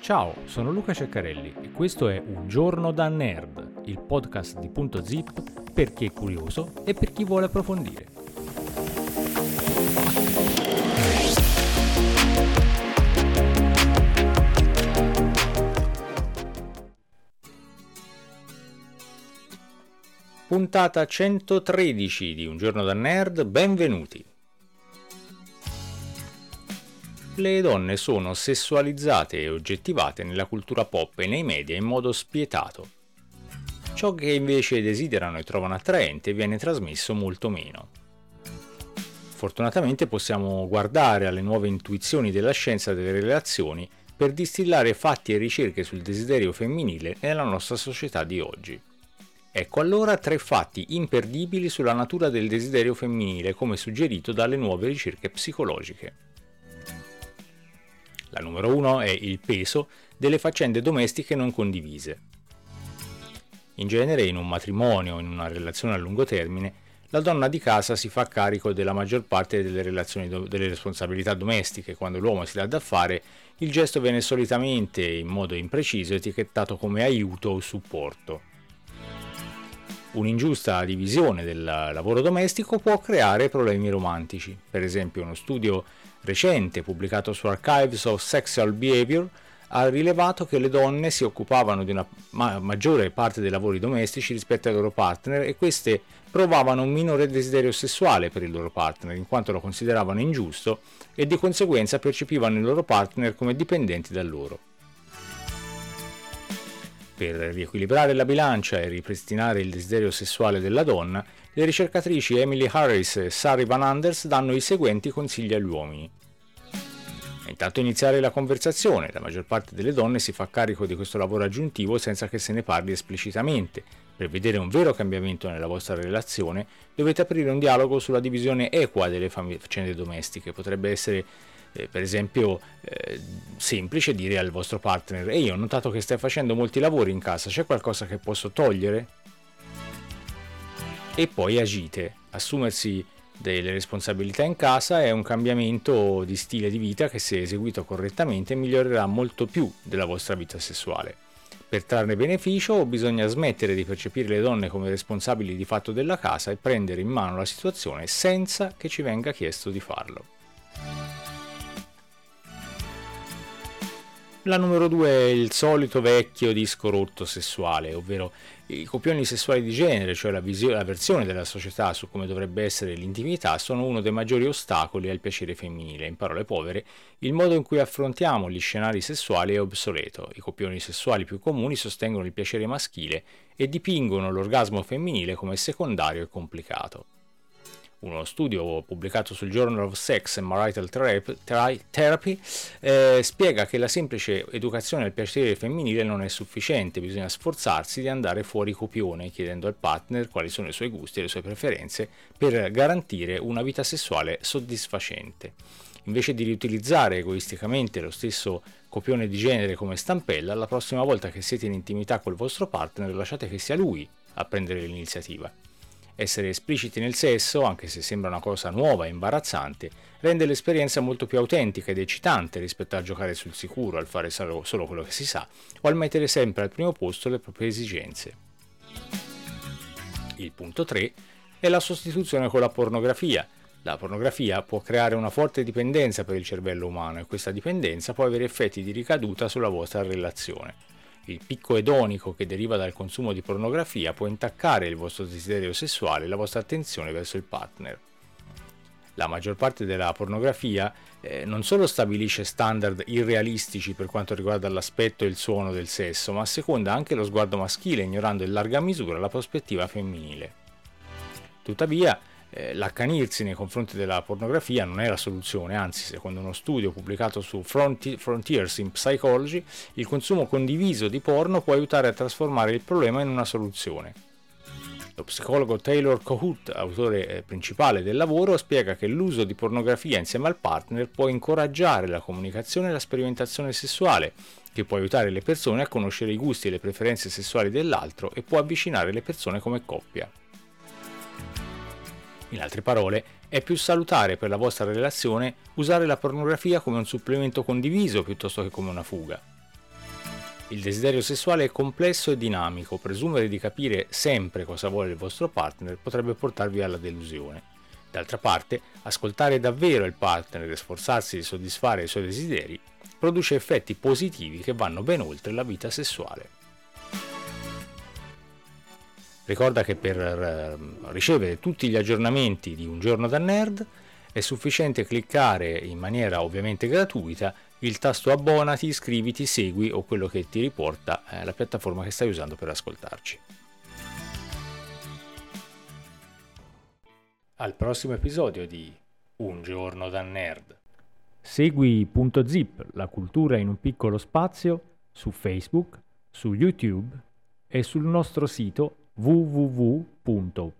Ciao, sono Luca Ceccarelli e questo è Un giorno da nerd, il podcast di Punto Zip per chi è curioso e per chi vuole approfondire. Puntata 113 di Un giorno da nerd, benvenuti. Le donne sono sessualizzate e oggettivate nella cultura pop e nei media in modo spietato. Ciò che invece desiderano e trovano attraente viene trasmesso molto meno. Fortunatamente possiamo guardare alle nuove intuizioni della scienza delle relazioni per distillare fatti e ricerche sul desiderio femminile nella nostra società di oggi. Ecco allora tre fatti imperdibili sulla natura del desiderio femminile come suggerito dalle nuove ricerche psicologiche. La numero uno è il peso delle faccende domestiche non condivise. In genere in un matrimonio o in una relazione a lungo termine, la donna di casa si fa carico della maggior parte delle, delle responsabilità domestiche. Quando l'uomo si dà da fare, il gesto viene solitamente, in modo impreciso, etichettato come aiuto o supporto. Un'ingiusta divisione del lavoro domestico può creare problemi romantici. Per esempio, uno studio recente pubblicato su Archives of Sexual Behavior ha rilevato che le donne si occupavano di una ma- maggiore parte dei lavori domestici rispetto ai loro partner e queste provavano un minore desiderio sessuale per il loro partner in quanto lo consideravano ingiusto e di conseguenza percepivano i loro partner come dipendenti da loro. Per riequilibrare la bilancia e ripristinare il desiderio sessuale della donna, le ricercatrici Emily Harris e Sari Van Anders danno i seguenti consigli agli uomini. Intanto iniziare la conversazione, la maggior parte delle donne si fa carico di questo lavoro aggiuntivo senza che se ne parli esplicitamente. Per vedere un vero cambiamento nella vostra relazione dovete aprire un dialogo sulla divisione equa delle faccende domestiche. Potrebbe essere eh, per esempio eh, semplice dire al vostro partner ehi ho notato che stai facendo molti lavori in casa, c'è qualcosa che posso togliere? E poi agite, assumersi delle responsabilità in casa è un cambiamento di stile di vita che se eseguito correttamente migliorerà molto più della vostra vita sessuale. Per trarne beneficio bisogna smettere di percepire le donne come responsabili di fatto della casa e prendere in mano la situazione senza che ci venga chiesto di farlo. La numero due è il solito vecchio disco rotto sessuale, ovvero i copioni sessuali di genere, cioè la, visio- la, versione della società su come dovrebbe essere l'intimità, sono uno dei maggiori ostacoli al piacere femminile. In parole povere, il modo in cui affrontiamo gli scenari sessuali è obsoleto. I copioni sessuali più comuni sostengono il piacere maschile e dipingono l'orgasmo femminile come secondario e complicato. Uno studio pubblicato sul Journal of Sex and Marital Therapy eh, spiega che la semplice educazione al piacere femminile non è sufficiente, bisogna sforzarsi di andare fuori copione, chiedendo al partner quali sono i suoi gusti e le sue preferenze per garantire una vita sessuale soddisfacente. Invece di riutilizzare egoisticamente lo stesso copione di genere come stampella, la prossima volta che siete in intimità col vostro partner lasciate che sia lui a prendere l'iniziativa. Essere espliciti nel sesso, anche se sembra una cosa nuova e imbarazzante, rende l'esperienza molto più autentica ed eccitante rispetto a giocare sul sicuro, al fare solo, quello che si sa, o al mettere sempre al primo posto le proprie esigenze. Il punto 3 è la sostituzione con la pornografia. La pornografia può creare una forte dipendenza per il cervello umano e questa dipendenza può avere effetti di ricaduta sulla vostra relazione. Il picco edonico che deriva dal consumo di pornografia può intaccare il vostro desiderio sessuale e la vostra attenzione verso il partner. La maggior parte della pornografia eh, non solo stabilisce standard irrealistici per quanto riguarda l'aspetto e il suono del sesso, ma seconda anche lo sguardo maschile, ignorando in larga misura la prospettiva femminile. Tuttavia, eh, l'accanirsi nei confronti della pornografia non è la soluzione, anzi, secondo uno studio pubblicato su Frontiers in Psychology, il consumo condiviso di porno può aiutare a trasformare il problema in una soluzione. Lo psicologo Taylor Kohut, autore eh, principale del lavoro, spiega che l'uso di pornografia insieme al partner può incoraggiare la comunicazione e la sperimentazione sessuale, che può aiutare le persone a conoscere i gusti e le preferenze sessuali dell'altro e può avvicinare le persone come coppia. In altre parole, è più salutare per la vostra relazione usare la pornografia come un supplemento condiviso piuttosto che come una fuga. Il desiderio sessuale è complesso e dinamico, presumere di capire sempre cosa vuole il vostro partner potrebbe portarvi alla delusione. D'altra parte, ascoltare davvero il partner e sforzarsi di soddisfare i suoi desideri produce effetti positivi che vanno ben oltre la vita sessuale. Ricorda che per ehm, ricevere tutti gli aggiornamenti di Un giorno da nerd è sufficiente cliccare in maniera ovviamente gratuita il tasto abbonati, iscriviti, segui o quello che ti riporta eh, la piattaforma che stai usando per ascoltarci. Al prossimo episodio di Un giorno da nerd. Segui Punto Zip, la cultura in un piccolo spazio, su Facebook, su YouTube e sul nostro sito www.zip.net.